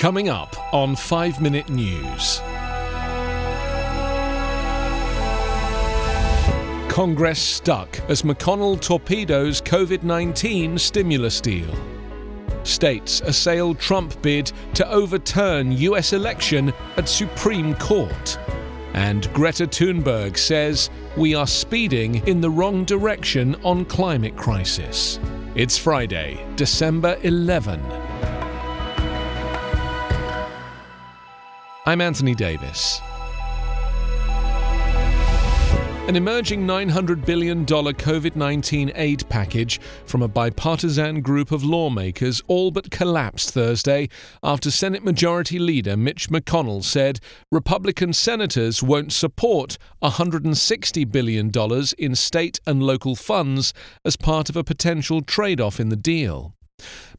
Coming up on 5 Minute News. Congress stuck as McConnell torpedoes COVID 19 stimulus deal. States assail Trump bid to overturn US election at Supreme Court. And Greta Thunberg says we are speeding in the wrong direction on climate crisis. It's Friday, December 11. I'm Anthony Davis. An emerging $900 billion COVID 19 aid package from a bipartisan group of lawmakers all but collapsed Thursday after Senate Majority Leader Mitch McConnell said Republican senators won't support $160 billion in state and local funds as part of a potential trade off in the deal.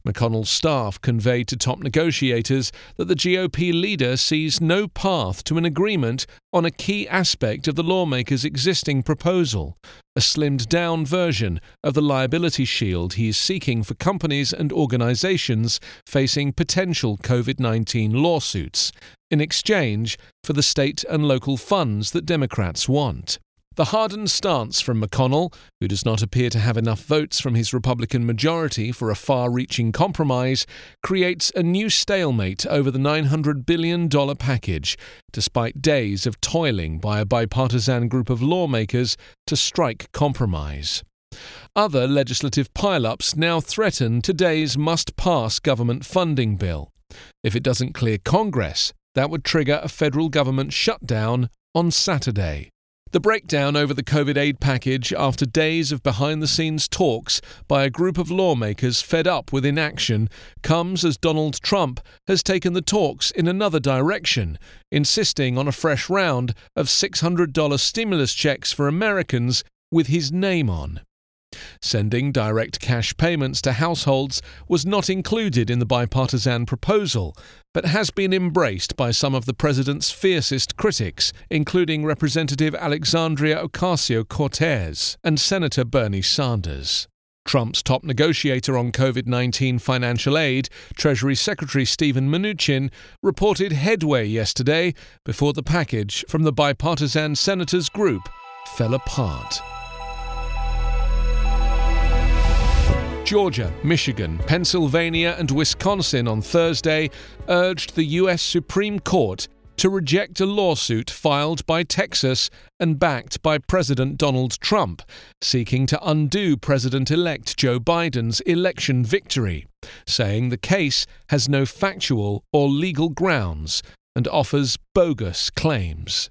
McConnell's staff conveyed to top negotiators that the GOP leader sees no path to an agreement on a key aspect of the lawmaker's existing proposal, a slimmed down version of the liability shield he is seeking for companies and organizations facing potential COVID 19 lawsuits, in exchange for the state and local funds that Democrats want. The hardened stance from McConnell, who does not appear to have enough votes from his Republican majority for a far reaching compromise, creates a new stalemate over the $900 billion package, despite days of toiling by a bipartisan group of lawmakers to strike compromise. Other legislative pileups now threaten today's must pass government funding bill. If it doesn't clear Congress, that would trigger a federal government shutdown on Saturday. The breakdown over the COVID aid package after days of behind the scenes talks by a group of lawmakers fed up with inaction comes as Donald Trump has taken the talks in another direction, insisting on a fresh round of $600 stimulus checks for Americans with his name on. Sending direct cash payments to households was not included in the bipartisan proposal, but has been embraced by some of the president's fiercest critics, including Representative Alexandria Ocasio Cortez and Senator Bernie Sanders. Trump's top negotiator on COVID 19 financial aid, Treasury Secretary Steven Mnuchin, reported headway yesterday before the package from the bipartisan senators group fell apart. Georgia, Michigan, Pennsylvania, and Wisconsin on Thursday urged the U.S. Supreme Court to reject a lawsuit filed by Texas and backed by President Donald Trump, seeking to undo President elect Joe Biden's election victory, saying the case has no factual or legal grounds and offers bogus claims.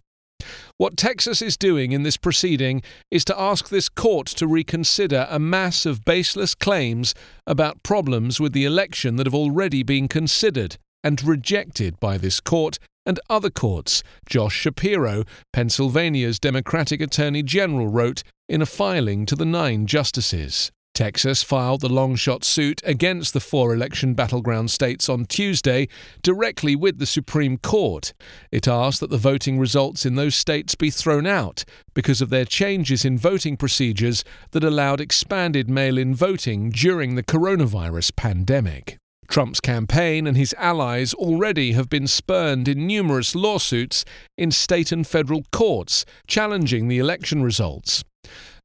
What Texas is doing in this proceeding is to ask this court to reconsider a mass of baseless claims about problems with the election that have already been considered and rejected by this court and other courts, Josh Shapiro, Pennsylvania's Democratic Attorney General, wrote in a filing to the nine justices. Texas filed the long shot suit against the four election battleground states on Tuesday directly with the Supreme Court. It asked that the voting results in those states be thrown out because of their changes in voting procedures that allowed expanded mail in voting during the coronavirus pandemic. Trump's campaign and his allies already have been spurned in numerous lawsuits in state and federal courts challenging the election results.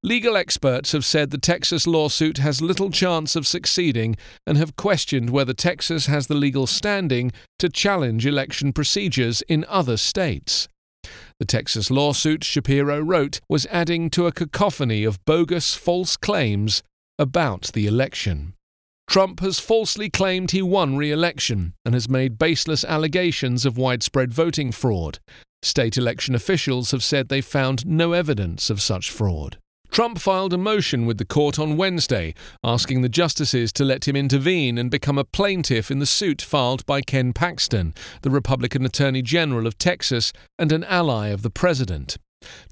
Legal experts have said the Texas lawsuit has little chance of succeeding and have questioned whether Texas has the legal standing to challenge election procedures in other states. The Texas lawsuit, Shapiro wrote, was adding to a cacophony of bogus false claims about the election. Trump has falsely claimed he won re election and has made baseless allegations of widespread voting fraud. State election officials have said they found no evidence of such fraud. Trump filed a motion with the court on Wednesday, asking the justices to let him intervene and become a plaintiff in the suit filed by Ken Paxton, the Republican Attorney General of Texas and an ally of the president.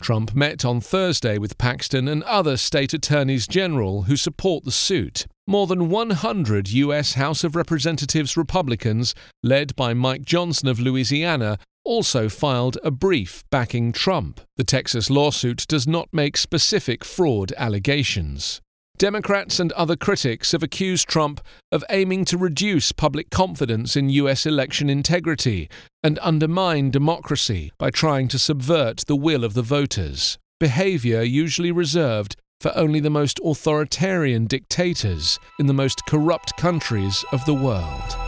Trump met on Thursday with Paxton and other state attorneys general who support the suit. More than 100 U.S. House of Representatives Republicans, led by Mike Johnson of Louisiana, also filed a brief backing Trump. The Texas lawsuit does not make specific fraud allegations. Democrats and other critics have accused Trump of aiming to reduce public confidence in US election integrity and undermine democracy by trying to subvert the will of the voters, behavior usually reserved for only the most authoritarian dictators in the most corrupt countries of the world.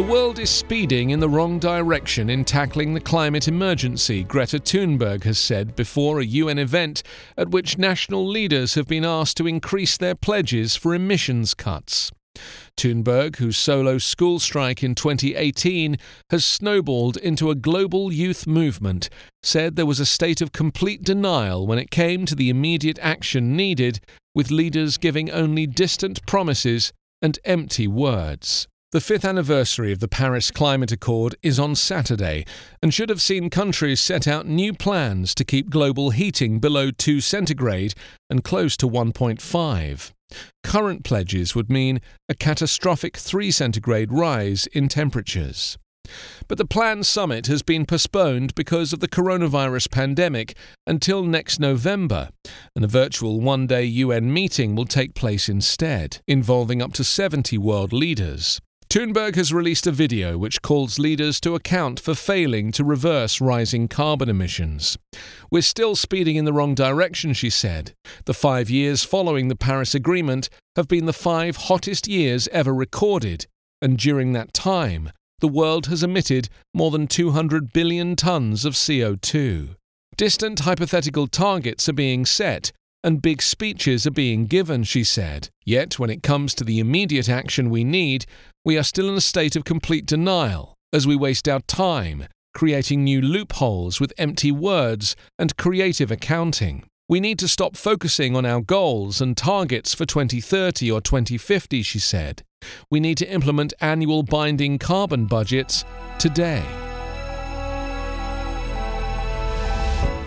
The world is speeding in the wrong direction in tackling the climate emergency, Greta Thunberg has said before a UN event at which national leaders have been asked to increase their pledges for emissions cuts. Thunberg, whose solo school strike in 2018 has snowballed into a global youth movement, said there was a state of complete denial when it came to the immediate action needed, with leaders giving only distant promises and empty words. The fifth anniversary of the Paris Climate Accord is on Saturday and should have seen countries set out new plans to keep global heating below 2 centigrade and close to 1.5. Current pledges would mean a catastrophic 3 centigrade rise in temperatures. But the planned summit has been postponed because of the coronavirus pandemic until next November, and a virtual one day UN meeting will take place instead, involving up to 70 world leaders. Thunberg has released a video which calls leaders to account for failing to reverse rising carbon emissions. We're still speeding in the wrong direction, she said. The five years following the Paris Agreement have been the five hottest years ever recorded, and during that time, the world has emitted more than 200 billion tons of CO2. Distant hypothetical targets are being set, and big speeches are being given, she said. Yet, when it comes to the immediate action we need, we are still in a state of complete denial as we waste our time creating new loopholes with empty words and creative accounting. We need to stop focusing on our goals and targets for 2030 or 2050, she said. We need to implement annual binding carbon budgets today.